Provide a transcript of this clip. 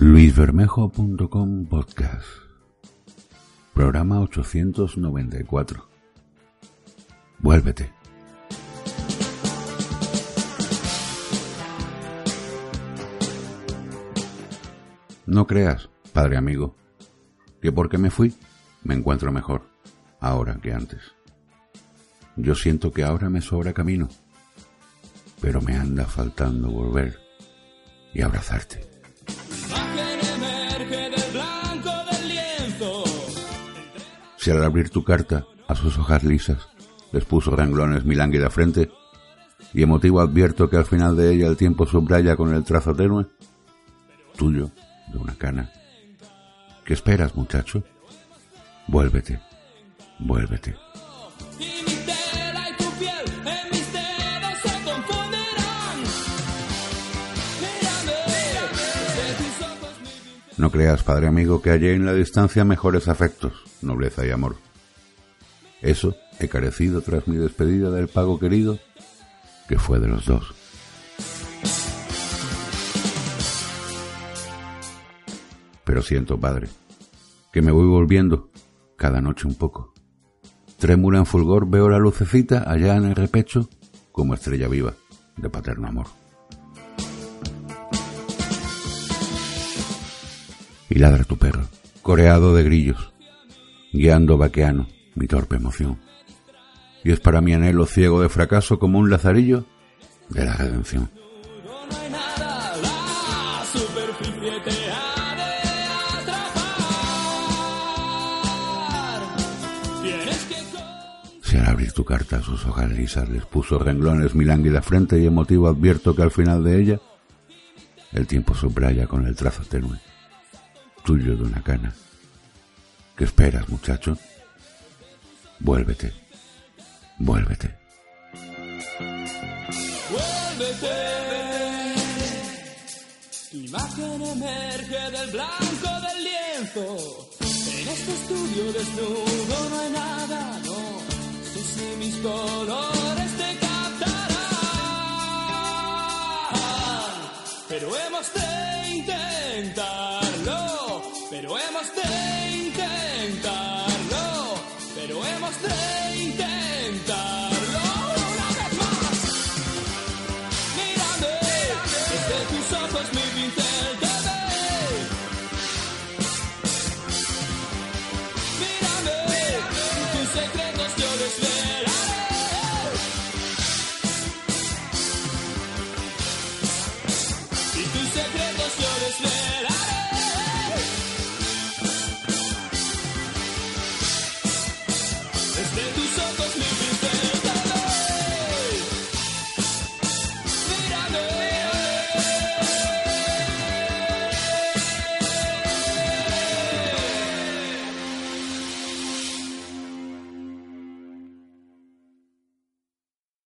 luisbermejo.com podcast. Programa 894 vuélvete. No creas padre amigo que porque me fui me encuentro mejor ahora que antes. Yo siento que ahora me sobra camino pero me anda faltando volver y abrazarte Al abrir tu carta a sus hojas lisas les puso renglones mi lánguida frente, y emotivo advierto que al final de ella el tiempo subraya con el trazo tenue, tuyo, de una cana. ¿Qué esperas, muchacho? Vuélvete, vuélvete. No creas, padre amigo, que hallé en la distancia mejores afectos, nobleza y amor. Eso he carecido tras mi despedida del pago querido, que fue de los dos. Pero siento, padre, que me voy volviendo cada noche un poco. Trémula en fulgor veo la lucecita allá en el repecho como estrella viva de paterno amor. Y ladra tu perro, coreado de grillos, guiando vaqueano mi torpe emoción. Y es para mi anhelo ciego de fracaso como un lazarillo de la redención. Si al abrir tu carta sus hojas lisas les puso renglones mi lánguida frente y emotivo advierto que al final de ella el tiempo subraya con el trazo tenue tuyo de una cana. ¿Qué esperas, muchacho? Vuélvete, vuélvete. Vuélvete. Tu imagen emerge del blanco del lienzo. En este estudio desnudo no hay nada, no. Sé si mis colores te hemos de intentarlo, pero hemos de